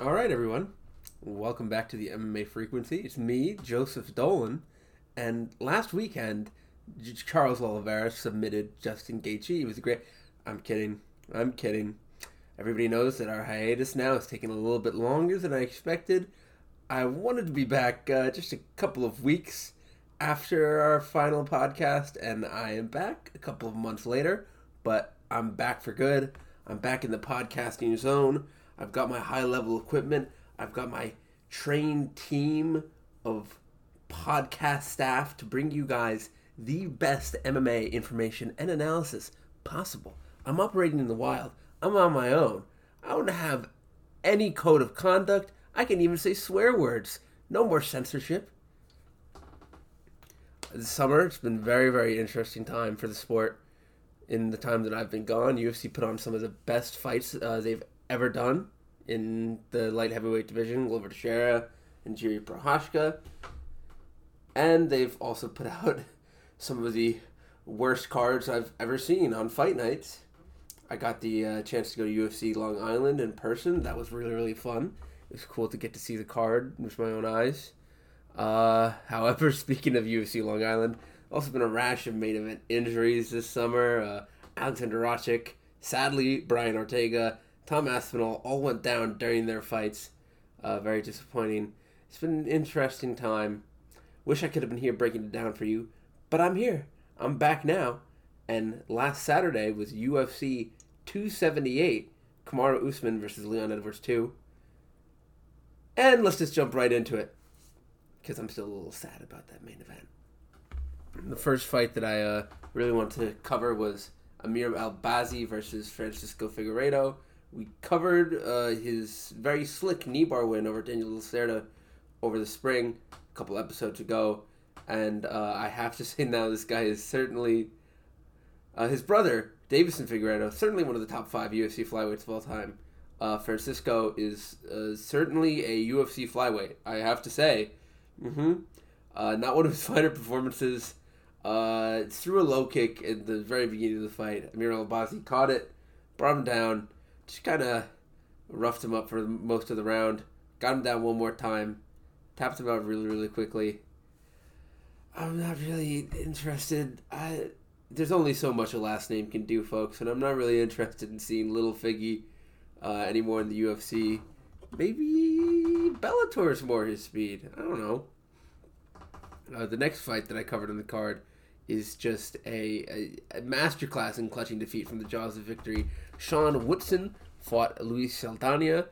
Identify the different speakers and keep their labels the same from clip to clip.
Speaker 1: All right, everyone. Welcome back to the MMA Frequency. It's me, Joseph Dolan, and last weekend, Charles Oliveira submitted Justin Gaethje. It was great. I'm kidding. I'm kidding. Everybody knows that our hiatus now is taking a little bit longer than I expected. I wanted to be back uh, just a couple of weeks after our final podcast, and I am back a couple of months later, but I'm back for good. I'm back in the podcasting zone. I've got my high level equipment. I've got my trained team of podcast staff to bring you guys the best MMA information and analysis possible. I'm operating in the wild. I'm on my own. I don't have any code of conduct. I can even say swear words. No more censorship. This summer, it's been very, very interesting time for the sport. In the time that I've been gone, UFC put on some of the best fights uh, they've ever done in the light heavyweight division. Glover Teixeira and Jiri Prochazka. And they've also put out some of the worst cards I've ever seen on fight nights. I got the uh, chance to go to UFC Long Island in person. That was really, really fun. It was cool to get to see the card with my own eyes. Uh, however, speaking of UFC Long Island, also been a rash of main event injuries this summer. Uh, Alexander Rakic, sadly, Brian Ortega, Tom Aspinall all went down during their fights. Uh, very disappointing. It's been an interesting time. Wish I could have been here breaking it down for you, but I'm here. I'm back now. And last Saturday was UFC 278, Kamaru Usman versus Leon Edwards 2. And let's just jump right into it, because I'm still a little sad about that main event. The first fight that I uh, really want to cover was Amir Albazi versus Francisco Figueiredo. We covered uh, his very slick knee bar win over Daniel Lacerda over the spring a couple episodes ago, and uh, I have to say now this guy is certainly uh, his brother Deiveson Figueiredo, certainly one of the top five UFC flyweights of all time. Uh, Francisco is uh, certainly a UFC flyweight. I have to say, mm-hmm. Uh, not one of his finer performances. Uh, threw a low kick at the very beginning of the fight. Amir Albazi caught it, brought him down, just kind of roughed him up for most of the round. Got him down one more time, tapped him out really, really quickly. I'm not really interested. I there's only so much a last name can do, folks, and I'm not really interested in seeing Little Figgy uh, anymore in the UFC. Maybe Bellator's more his speed. I don't know. Uh, the next fight that I covered on the card is just a, a, a masterclass in clutching defeat from the jaws of victory. Sean Woodson fought Luis Saldana,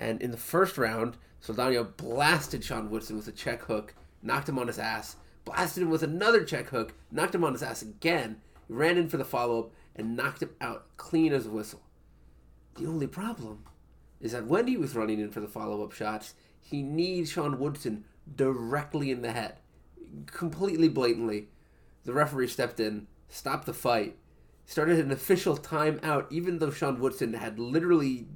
Speaker 1: and in the first round, Saldana blasted Sean Woodson with a check hook, knocked him on his ass, blasted him with another check hook, knocked him on his ass again, ran in for the follow up, and knocked him out clean as a whistle. The only problem is that when he was running in for the follow up shots, he kneed Sean Woodson directly in the head, completely blatantly. The referee stepped in, stopped the fight, started an official timeout, even though Sean Woodson had literally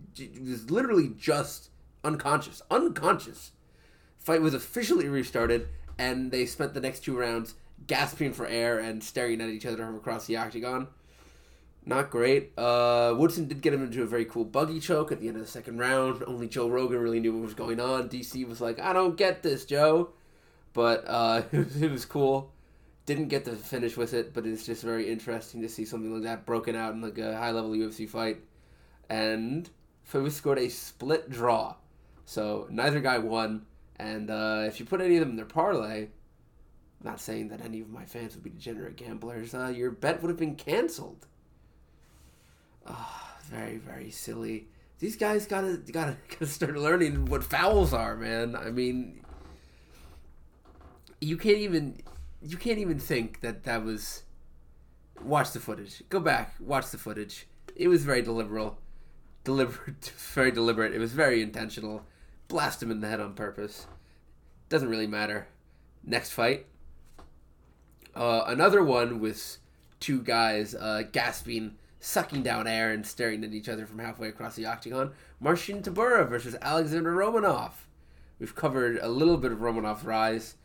Speaker 1: was literally just unconscious, unconscious. Fight was officially restarted, and they spent the next two rounds gasping for air and staring at each other from across the octagon. Not great. Uh, Woodson did get him into a very cool buggy choke at the end of the second round. Only Joe Rogan really knew what was going on. DC was like, I don't get this, Joe. But uh, it was cool. Didn't get to finish with it, but it's just very interesting to see something like that broken out in like a high level UFC fight. And we scored a split draw. So neither guy won. And uh, if you put any of them in their parlay, not saying that any of my fans would be degenerate gamblers, uh, your bet would have been canceled. Oh, very, very silly. These guys gotta gotta gotta start learning what fouls are, man. I mean, you can't even you can't even think that that was. Watch the footage. Go back. Watch the footage. It was very deliberate. Deliberate. Very deliberate. It was very intentional. Blast him in the head on purpose. Doesn't really matter. Next fight. Uh, another one with two guys uh, gasping, sucking down air, and staring at each other from halfway across the octagon. Marcin Tybura versus Alexander Romanov. We've covered a little bit of Romanov's rise,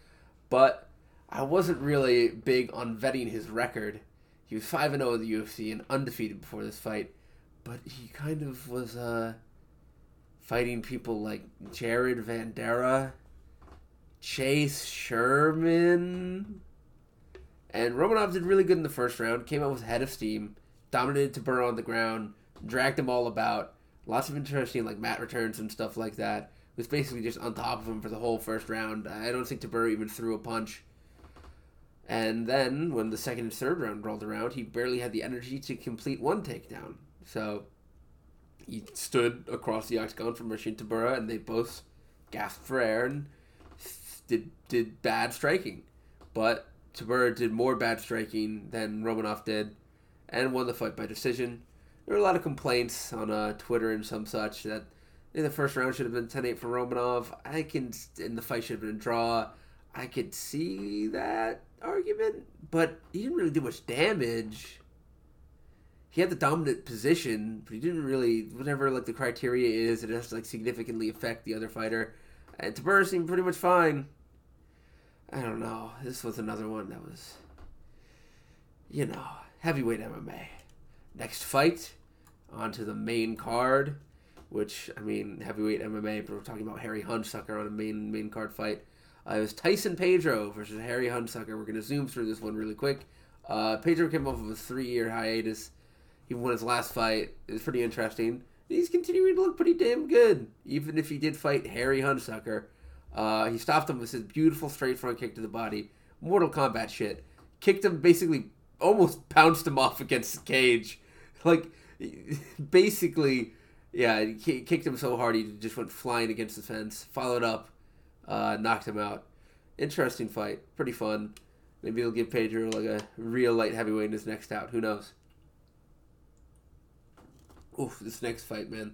Speaker 1: but I wasn't really big on vetting his record. He was 5 0 in the UFC and undefeated before this fight, but he kind of was uh, fighting people like Jared Vanderaa, Chase Sherman. And Romanov did really good in the first round, came out with head of steam, dominated Tybura on the ground, dragged him all about. Lots of interesting like mat returns and stuff like that. Was basically just on top of him for the whole first round. I don't think Tybura even threw a punch. And then when the second and third round rolled around, he barely had the energy to complete one takedown. So he stood across the octagon from Marcin Tybura, and they both gasped for air and did did bad striking. But Tybura did more bad striking than Romanov did, and won the fight by decision. There were a lot of complaints on uh, Twitter and some such that in the first round should have been 10-8 for Romanov. I can, and the fight should have been a draw. I could see that argument, but he didn't really do much damage. He had the dominant position, but he didn't really whatever like the criteria is. It has to like significantly affect the other fighter. And Tybura seemed pretty much fine. I don't know. This was another one that was, you know, heavyweight MMA. Next fight, onto the main card, which I mean heavyweight MMA. But we're talking about Harry Hunsucker on a main main card fight. Uh, it was Tyson Pedro versus Harry Hunsucker. We're gonna zoom through this one really quick. Uh, Pedro came off of a three-year hiatus. He won his last fight. It was pretty interesting. He's continuing to look pretty damn good, even if he did fight Harry Hunsucker. Uh, he stopped him with his beautiful straight front kick to the body. Mortal Kombat shit. Kicked him basically, almost pounced him off against the cage. Like, basically, yeah, he kicked him so hard he just went flying against the fence. Followed up, uh, knocked him out. Interesting fight. Pretty fun. Maybe he'll give Pedro like a real light heavyweight in his next out. Who knows? Oof, this next fight, man.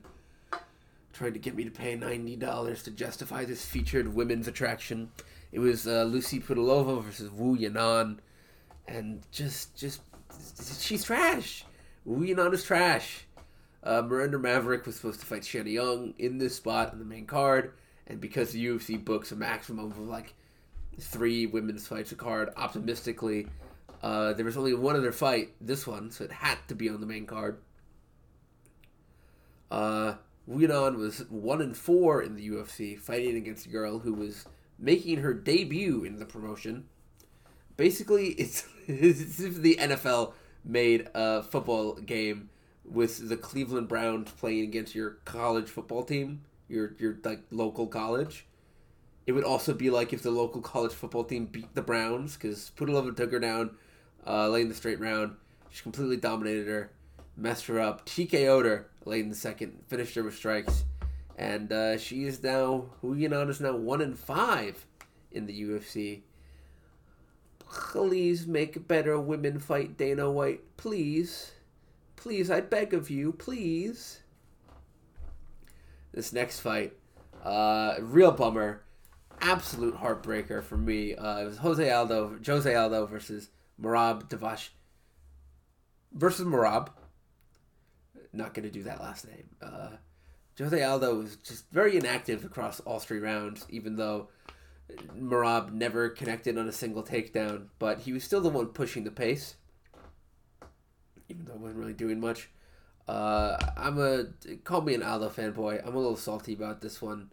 Speaker 1: Trying to get me to pay ninety dollars to justify this featured women's attraction. It was uh, Lucie Pudilova versus Wu Yanan, and just, just, she's trash. Wu Yanan is trash. Uh, Miranda Maverick was supposed to fight Shanna Young in this spot in the main card, and because the UFC books a maximum of like three women's fights a card, optimistically, uh, there was only one other fight, this one, so it had to be on the main card. Uh, Winan was one and four in the UFC, fighting against a girl who was making her debut in the promotion. Basically, it's, it's if the NFL made a football game with the Cleveland Browns playing against your college football team, your your like local college. It would also be like if the local college football team beat the Browns because Pudilova took her down, uh, late in the straight round. She completely dominated her, messed her up, TKO'd her late in the second, finished her with strikes, and uh, she is now Wu Yanan is now one and five in the UFC. Please make better women fight, Dana White. Please, please, I beg of you, please. This next fight, uh, real bummer, absolute heartbreaker for me. Uh, it was Jose Aldo, Jose Aldo versus Merab Davash versus Merab not going to do that last name. Uh, Jose Aldo was just very inactive across all three rounds, even though Merab never connected on a single takedown, but he was still the one pushing the pace, even though he wasn't really doing much. Uh, I'm a call me an Aldo fanboy. I'm a little salty about this one.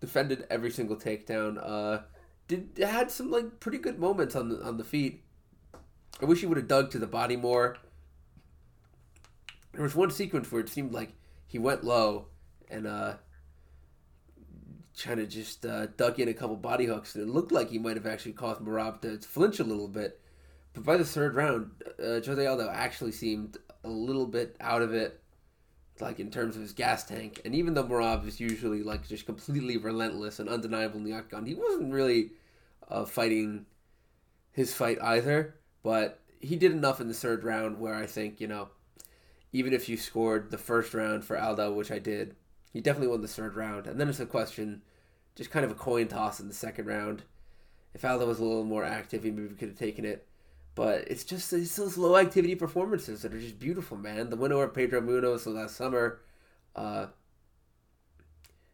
Speaker 1: Defended every single takedown. Uh, did had some like pretty good moments on the on the feet. I wish he would have dug to the body more there was one sequence where it seemed like he went low and uh to just uh, dug in a couple body hooks, and it looked like he might have actually caused Merab to flinch a little bit. But by the third round, uh, Jose Aldo actually seemed a little bit out of it, like in terms of his gas tank. And even though Merab is usually like just completely relentless and undeniable in the octagon, he wasn't really uh, fighting his fight either. But he did enough in the third round where I think you know even if you scored the first round for Aldo, which I did, he definitely won the third round. And then it's a question, just kind of a coin toss in the second round. If Aldo was a little more active, he maybe could have taken it. But it's just it's those low activity performances that are just beautiful, man. The winner over Pedro Munhoz last summer, uh,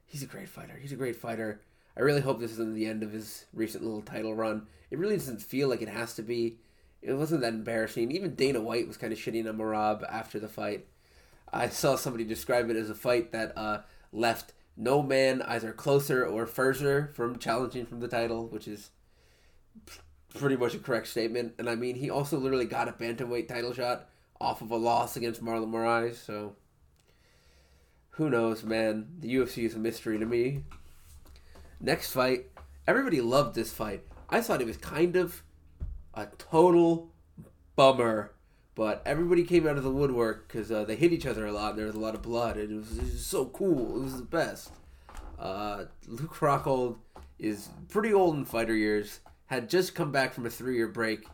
Speaker 1: he's a great fighter. He's a great fighter. I really hope this isn't the end of his recent little title run. It really doesn't feel like it has to be it wasn't that embarrassing. Even Dana White was kind of shitting on Merab after the fight. I saw somebody describe it as a fight that uh, left no man either closer or further from challenging from the title, which is pretty much a correct statement. And I mean, he also literally got a bantamweight title shot off of a loss against Marlon Moraes, so who knows, man? The UFC is a mystery to me. Next fight, everybody loved this fight. I thought it was kind of a total bummer, but everybody came out of the woodwork because uh, they hit each other a lot and there was a lot of blood, and it was, it was so cool. It was the best. Uh, Luke Rockhold is pretty old in fighter years. Had just come back from a three-year break.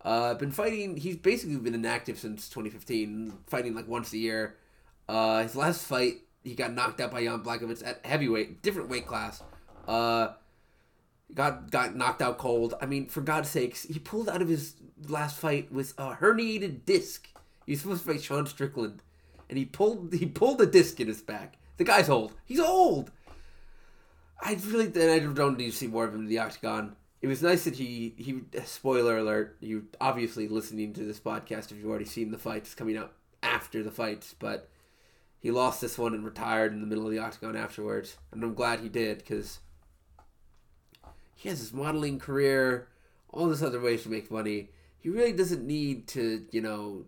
Speaker 1: Uh, been fighting. He's basically been inactive since 2015, fighting like once a year. Uh, his last fight, he got knocked out by Jan Blachowicz at heavyweight, different weight class. Uh, got got knocked out cold. I mean, for God's sakes, he pulled out of his last fight with a herniated disc. He was supposed to fight Sean Strickland, and he pulled he pulled a disc in his back. The guy's old. He's old. I really I don't need to see more of him in the octagon. It was nice that he he. Spoiler alert! You obviously listening to this podcast if you've already seen the fights coming out after the fights, but he lost this one and retired in the middle of the octagon afterwards, and I'm glad he did because he has his modeling career, all this other ways to make money. He really doesn't need to, you know,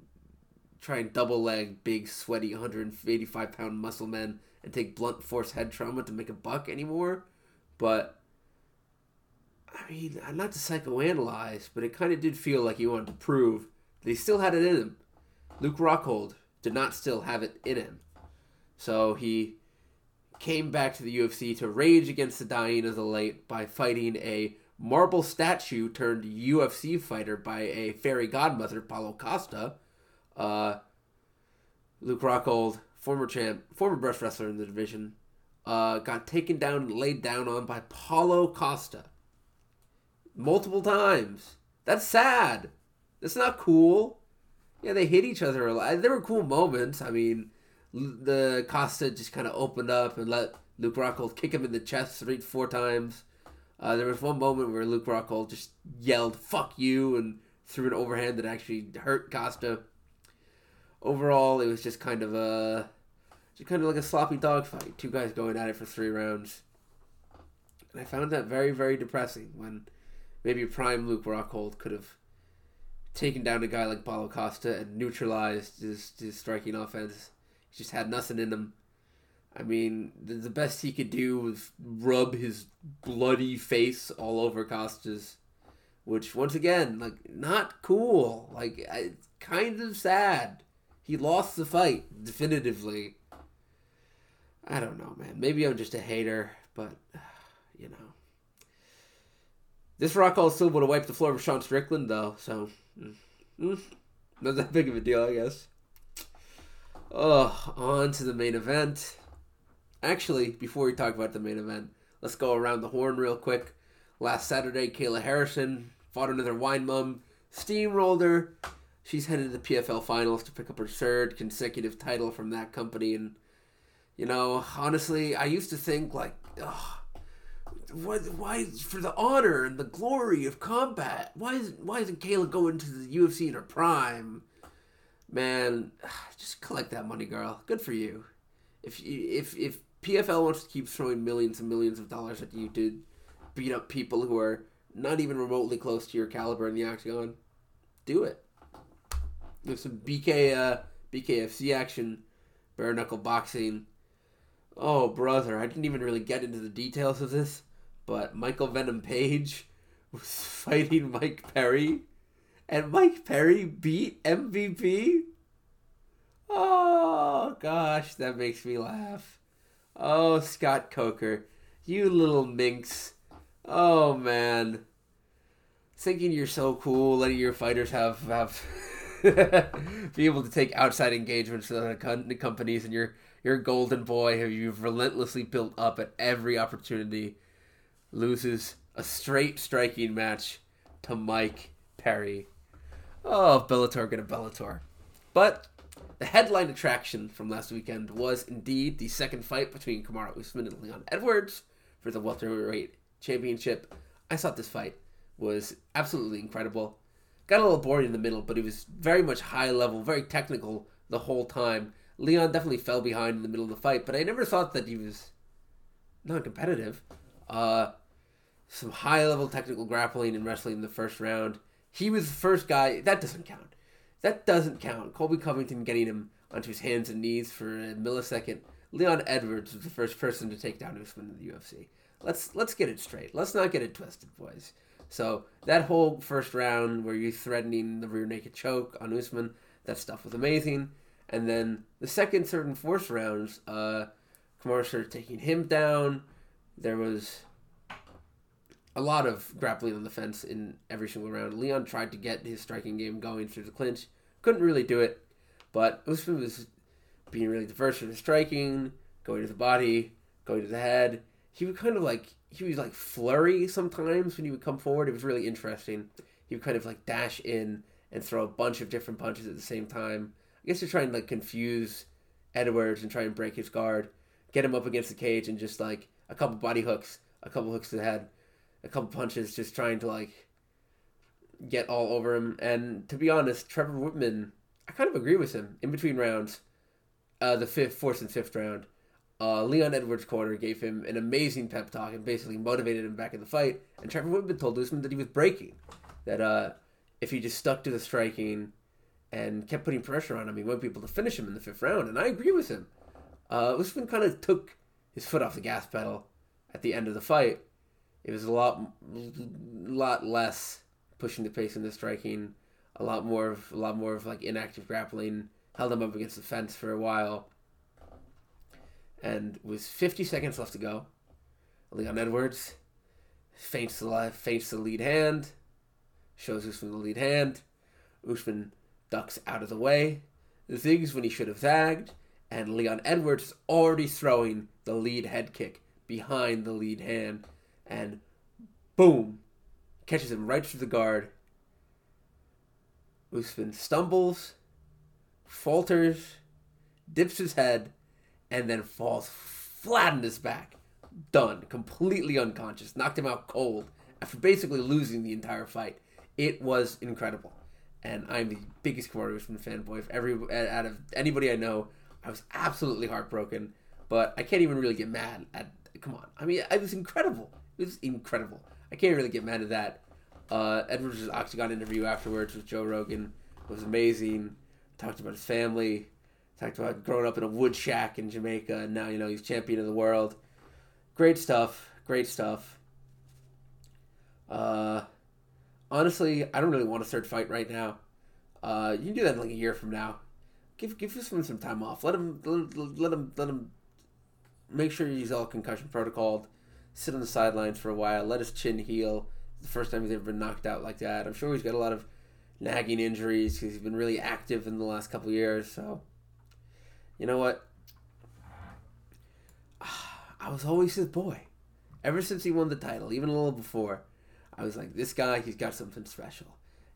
Speaker 1: try and double leg big, sweaty, 185 pound muscle men and take blunt force head trauma to make a buck anymore. But, I mean, not to psychoanalyze, but it kind of did feel like he wanted to prove that he still had it in him. Luke Rockhold did not still have it in him. So he came back to the UFC to rage against the dying of the light by fighting a marble statue turned UFC fighter by a fairy godmother, Paulo Costa. Uh, Luke Rockhold, former champ, former best wrestler in the division, uh, got taken down and laid down on by Paulo Costa multiple times. That's sad. That's not cool. Yeah, they hit each other a lot. There were cool moments. I mean, the Costa just kind of opened up and let Luke Rockhold kick him in the chest three, four times. Uh, there was one moment where Luke Rockhold just yelled "fuck you" and threw an overhand that actually hurt Costa. Overall, it was just kind of a, just kind of like a sloppy dog fight. Two guys going at it for three rounds, and I found that very, very depressing. When maybe prime Luke Rockhold could have taken down a guy like Paulo Costa and neutralized his, his striking offense he just had nothing in him. I mean, the, the best he could do was rub his bloody face all over Costa's, which once again, like, not cool. Like, it's kind of sad. He lost the fight definitively. I don't know, man. Maybe I'm just a hater, but you know. This Rockhold still would have wiped the floor with Sean Strickland, though, so mm, mm, not that big of a deal, I guess. Oh, on to the main event. Actually, before we talk about the main event, let's go around the horn real quick. Last Saturday, Kayla Harrison fought another wine mum, steamrolled her. She's headed to the PFL finals to pick up her third consecutive title from that company. And, you know, honestly, I used to think, like, ugh, why, why, for the honor and the glory of combat, why, is, why isn't Kayla going to the UFC in her prime? man, just collect that money, girl. Good for you. If if if PFL wants to keep throwing millions and millions of dollars at you to beat up people who are not even remotely close to your caliber in the octagon, do it. There's some BK uh, BKFC action, bare knuckle boxing. Oh brother, I didn't even really get into the details of this, but Michael Venom Page was fighting Mike Perry and Mike Perry beat MVP? Oh gosh, that makes me laugh. Oh, Scott Coker, you little minx. Oh man. Thinking you're so cool, letting your fighters have have be able to take outside engagements with other companies, and your your golden boy, who you've relentlessly built up at every opportunity, loses a straight striking match to Mike Perry. Oh, Bellator get a Bellator. But the headline attraction from last weekend was indeed the second fight between Kamaru Usman and Leon Edwards for the welterweight championship. I thought this fight was absolutely incredible. Got a little boring in the middle, but it was very much high level, very technical the whole time. Leon definitely fell behind in the middle of the fight, but I never thought that he was non-competitive. Uh, some high-level technical grappling and wrestling in the first round. He was the first guy. That doesn't count. That doesn't count. Colby Covington getting him onto his hands and knees for a millisecond. Leon Edwards was the first person to take down Usman in the UFC. Let's let's get it straight. Let's not get it twisted, boys. So that whole first round where you're threatening the rear naked choke on Usman, that stuff was amazing. And then the second, third, and fourth rounds, uh, Kamaru started taking him down. There was a lot of grappling on the fence in every single round. Leon tried to get his striking game going through the clinch, couldn't really do it. But Usman was being really diverse with his striking, going to the body, going to the head. He would kind of like he was like flurry sometimes when he would come forward. It was really interesting. He would kind of like dash in and throw a bunch of different punches at the same time. I guess to try and like confuse Edwards and try and break his guard, get him up against the cage and just like a couple body hooks, a couple hooks to the head, a couple punches, just trying to like get all over him. And to be honest, Trevor Wittman, I kind of agree with him in between rounds, uh, the fifth, fourth, and fifth round uh, Leon Edwards' corner gave him an amazing pep talk and basically motivated him back in the fight. And Trevor Wittman told Usman that he was breaking, that uh, if he just stuck to the striking and kept putting pressure on him, he wouldn't be able to finish him in the fifth round. And I agree with him. Uh, Usman kind of took his foot off the gas pedal at the end of the fight. It was a lot, lot less pushing the pace in the striking, a lot more of, a lot more of like inactive grappling. Held him up against the fence for a while and with 50 seconds left to go, Leon Edwards feints the, feints the lead hand, shows Usman the lead hand. Usman ducks out of the way, zigs when he should have zagged, and Leon Edwards is already throwing the lead head kick behind the lead hand, and boom, catches him right through the guard. Usman stumbles, falters, dips his head, and then falls flat on his back. Done. Completely unconscious. Knocked him out cold after basically losing the entire fight. It was incredible. And I'm the biggest Kamaru Usman fanboy. Every out of anybody I know, I was absolutely heartbroken. But I can't even really get mad at. Come on, I mean, it was incredible. It was incredible. I can't really get mad at that. Uh, Edwards' Octagon interview afterwards with Joe Rogan was amazing. Talked about his family, Talked about growing up in a wood shack in Jamaica, and now you know he's champion of the world. Great stuff. Great stuff. Uh, honestly, I don't really want a third fight right now. Uh, you can do that in like a year from now. Give give this one some time off. Let him let, let him let him make sure he's all concussion protocoled. Sit on the sidelines for a while. Let his chin heal. The first time he's ever been knocked out like that. I'm sure he's got a lot of nagging injuries because he's been really active in the last couple years. So you know what? I was always his boy. Ever since he won the title, even a little before, I was like, this guy, he's got something special.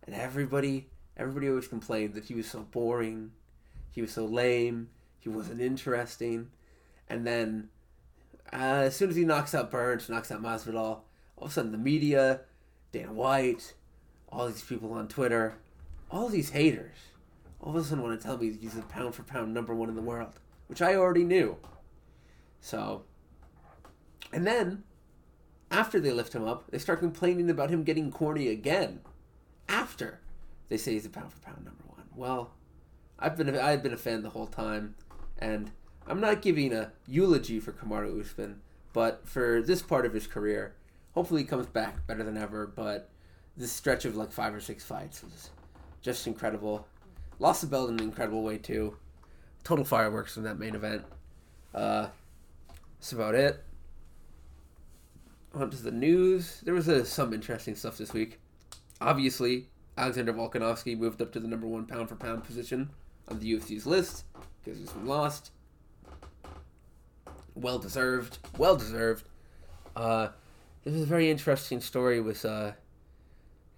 Speaker 1: And everybody, everybody always complained that he was so boring, he was so lame, he wasn't interesting. And then, uh, as soon as he knocks out Burns, knocks out Masvidal, all of a sudden the media, Dana White, all these people on Twitter, all these haters, all of a sudden want to tell me he's a pound for pound number one in the world, which I already knew. So, and then after they lift him up, they start complaining about him getting corny again. After they say he's a pound for pound number one. Well, I've been I've been a fan the whole time, and I'm not giving a eulogy for Kamaru Usman, but for this part of his career, hopefully he comes back better than ever. But this stretch of like five or six fights was just incredible. Lost the belt in an incredible way too. Total fireworks in that main event. Uh, that's about it. On to the news. There was uh, some interesting stuff this week. Obviously, Alexander Volkanovski moved up to the number one pound for pound position on the UFC's list because he's lost. Well deserved. Well deserved. Uh, this is a very interesting story with uh,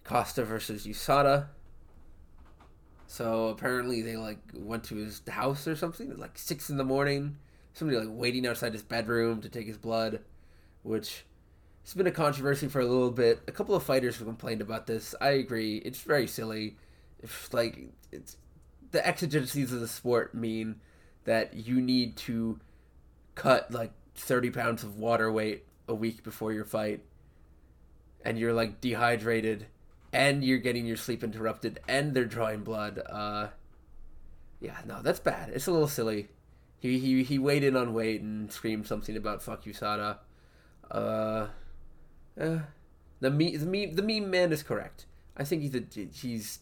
Speaker 1: Costa versus USADA. So apparently they like went to his house or something at like six in the morning. Somebody like waiting outside his bedroom to take his blood, which it's been a controversy for a little bit. A couple of fighters have complained about this. I agree. It's very silly. If like it's the exigencies of the sport mean that you need to cut like 30 pounds of water weight a week before your fight and you're like dehydrated and you're getting your sleep interrupted and they're drawing blood uh yeah no that's bad. It's a little silly. He he, he weighed in on weight and screamed something about fuck USADA uh uh the me the meme the meme man is correct. I think he's a he's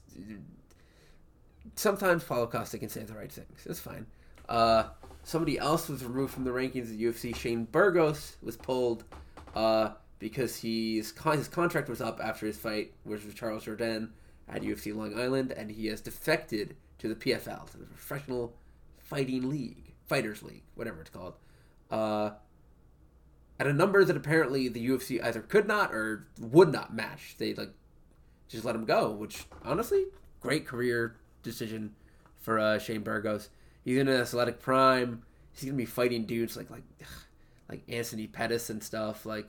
Speaker 1: sometimes Paulo Costa can say the right things. It's fine. Uh somebody else was removed from the rankings at UFC. Shane Burgos was pulled uh, because he's his contract was up after his fight with Charles Jourdain at UFC Long Island, and he has defected to the PFL, to the Professional Fighting League, Fighters League, whatever it's called, uh, at a number that apparently the UFC either could not or would not match. They like just let him go, which honestly, great career decision for uh, Shane Burgos. He's in an athletic prime. He's gonna be fighting dudes like like like Anthony Pettis and stuff. Like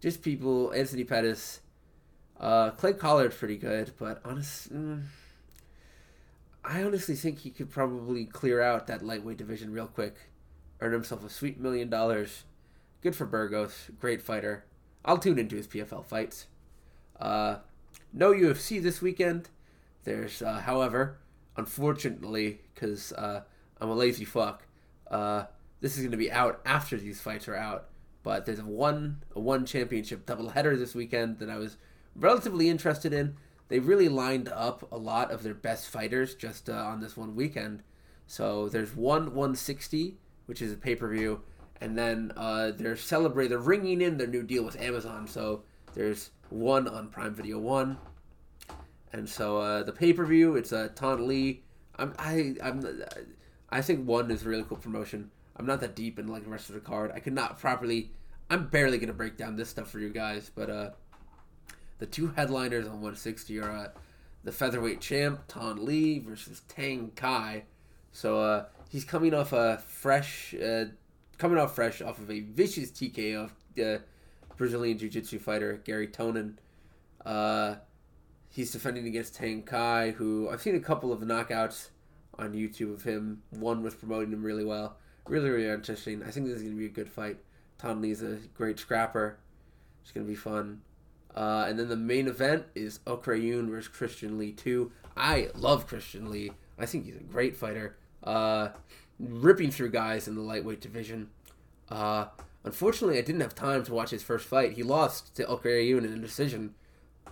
Speaker 1: just people. Anthony Pettis. Uh, Clay Collard's pretty good, but honest, mm, I honestly think he could probably clear out that lightweight division real quick, earn himself a sweet million dollars. Good for Burgos, great fighter. I'll tune into his PFL fights. Uh, no UFC this weekend. There's, uh, however, unfortunately, because uh, I'm a lazy fuck. Uh, this is going to be out after these fights are out. But there's a one a one championship doubleheader this weekend that I was relatively interested in. They really lined up a lot of their best fighters just uh, on this one weekend. So there's one 160, which is a pay per view, and then uh, they're celebrating, they're ringing in their new deal with Amazon. So there's one on Prime Video One, and so uh, the pay per view it's uh, Thanh Le. I'm I I'm I think one is a really cool promotion. I'm not that deep in like the rest of the card. I could not properly. I'm barely gonna break down this stuff for you guys, but uh, the two headliners on 160 are uh, the featherweight champ Thanh Le versus Tang Kai. So uh, he's coming off a fresh, uh, coming off fresh off of a vicious TKO of uh, Brazilian Jiu-Jitsu fighter Gary Tonon. Uh, he's defending against Tang Kai, who I've seen a couple of knockouts on YouTube of him. One was promoting him really well. Really, really interesting. I think this is going to be a good fight. Thanh Le's a great scrapper. It's going to be fun. Uh, and then the main event is Ok Rae Yoon versus Christian Lee 2. I love Christian Lee. I think he's a great fighter. Uh, ripping through guys in the lightweight division. Uh, unfortunately, I didn't have time to watch his first fight. He lost to Ok Rae Yoon in a decision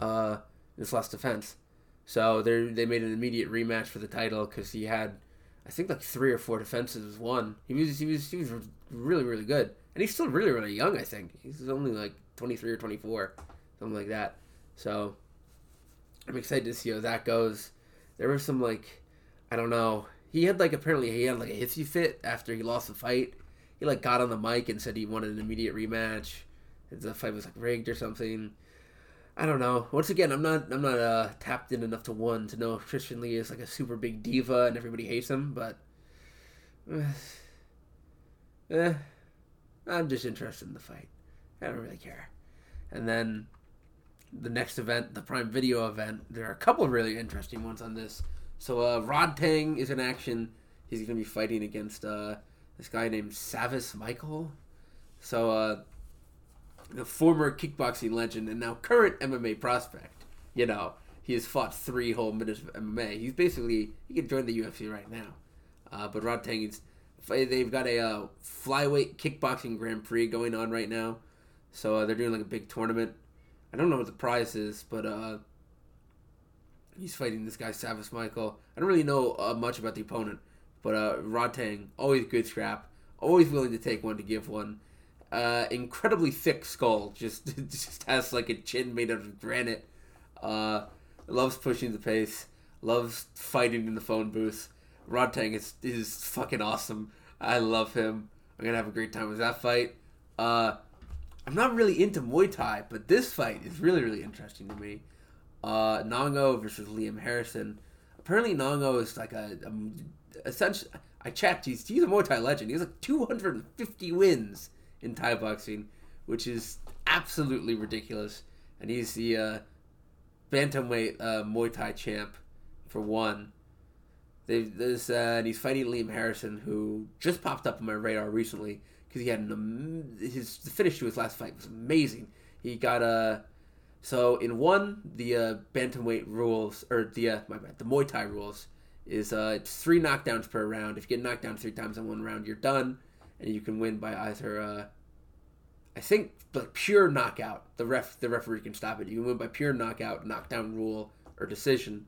Speaker 1: uh, in his last defense. So they they made an immediate rematch for the title because he had, I think like three or four defenses won. He was he was he was really really good, and he's still really really young. I think he's only like twenty three or twenty four, something like that. So I'm excited to see how that goes. There was some like, I don't know. He had like apparently he had like a hissy fit after he lost the fight. He like got on the mic and said he wanted an immediate rematch. The fight was like rigged or something. I don't know. Once again, I'm not I'm not uh, tapped in enough to one to know if Christian Lee is like a super big diva and everybody hates him, but eh, I'm just interested in the fight. I don't really care. And then the next event, the Prime Video event, there are a couple of really interesting ones on this. So uh, Rodtang is in action. He's going to be fighting against uh, this guy named Savvas Michael. So uh, the former kickboxing legend and now current MMA prospect. You know, he has fought three whole minutes of MMA. He's basically he could join the UFC right now. Uh, but Rodtang is they've got a uh, flyweight kickboxing Grand Prix going on right now, so uh, they're doing like a big tournament. I don't know what the prize is, but uh, he's fighting this guy Savvas Michael. I don't really know uh, much about the opponent, but uh, Rodtang always good scrap, always willing to take one to give one uh, incredibly thick skull. Just just has like a chin made out of granite. Uh, loves pushing the pace. Loves fighting in the phone booth. Rodtang is is fucking awesome. I love him. I'm gonna have a great time with that fight. Uh, I'm not really into Muay Thai, but this fight is really really interesting to me. Uh, Nong-O versus Liam Harrison. Apparently, Nong-O is like a, a essentially. I checked. He's he's a Muay Thai legend. He has like 250 wins in Thai boxing, which is absolutely ridiculous. And he's the uh, bantamweight uh, Muay Thai champ for one. This uh, and he's fighting Liam Harrison, who just popped up on my radar recently because he had an his the finish to his last fight was amazing. He got a uh, so in one the uh, bantamweight rules or the uh, my bad the Muay Thai rules is uh, it's three knockdowns per round. If you get knocked down three times in one round, you're done, and you can win by either uh, I think like pure knockout. The ref the referee can stop it. You can win by pure knockout, knockdown rule, or decision,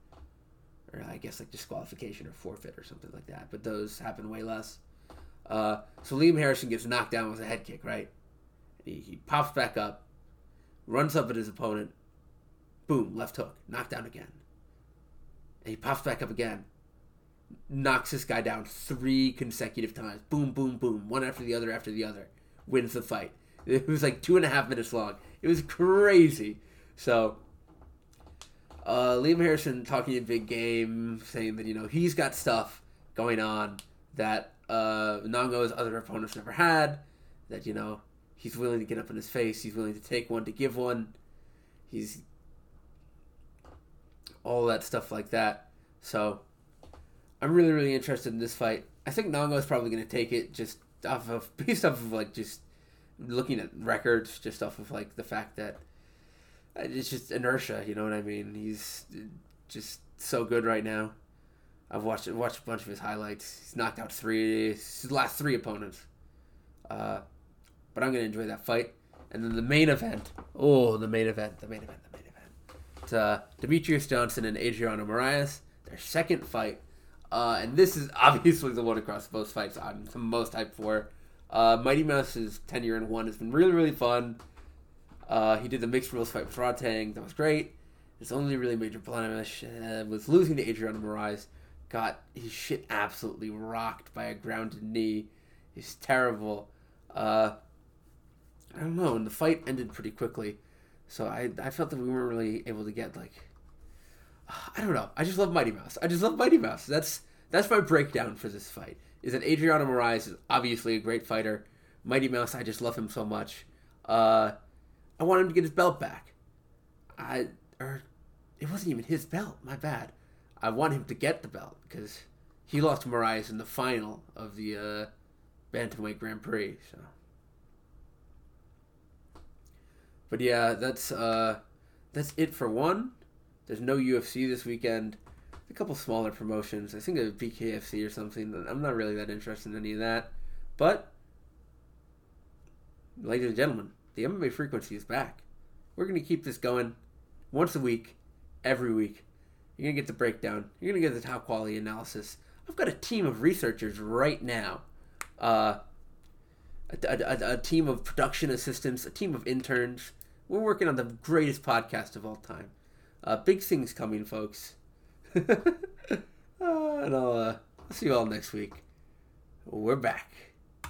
Speaker 1: or I guess like disqualification or forfeit or something like that. But those happen way less. Uh, so Liam Harrison gets knocked down with a head kick, right? He, he pops back up, runs up at his opponent, boom, left hook, knocked down again. And he pops back up again, knocks this guy down three consecutive times. Boom, boom, boom, one after the other after the other. Wins the fight. It was like two and a half minutes long. It was crazy. So, uh, Liam Harrison talking a big game, saying that, you know, he's got stuff going on that uh, Nong-O's other opponents never had. That, you know, he's willing to get up in his face. He's willing to take one to give one. He's all that stuff like that. So, I'm really, really interested in this fight. I think Nong-O is probably going to take it just off of based off of like just looking at records, just off of like the fact that it's just inertia. You know what I mean? He's just so good right now. I've watched watched a bunch of his highlights. He's knocked out three his last three opponents. Uh, but I'm gonna enjoy that fight. And then the main event. Oh, the main event. The main event. The main event. It's uh, Demetrious Johnson and Adriano Moraes. Their second fight uh, and this is obviously the one across both fights I'm the most hyped for. Uh, Mighty Mouse's tenure in one has been really, really fun. Uh, he did the mixed rules fight with Rodtang. That was great. His only really major blemish uh, was losing to Adriano Moraes. Got his shit absolutely rocked by a grounded knee. He's terrible. Uh, I don't know. And the fight ended pretty quickly. So I, I felt that we weren't really able to get like I don't know. I just love Mighty Mouse. I just love Mighty Mouse. That's that's my breakdown for this fight. Is that Adriano Moraes is obviously a great fighter. Mighty Mouse, I just love him so much. Uh, I want him to get his belt back. I or it wasn't even his belt. My bad. I want him to get the belt because he lost to Moraes in the final of the uh, bantamweight Grand Prix. So, but yeah, that's uh, that's it for one. There's no UFC this weekend. A couple smaller promotions. I think a BKFC or something. I'm not really that interested in any of that. But, ladies and gentlemen, the MMA frequency is back. We're going to keep this going once a week, every week. You're going to get the breakdown. You're going to get the top quality analysis. I've got a team of researchers right now. Uh, a, a, a, team of production assistants, a team of interns. We're working on the greatest podcast of all time. Uh, big things coming, folks. uh, and I'll, I'll see you all next week. We're back.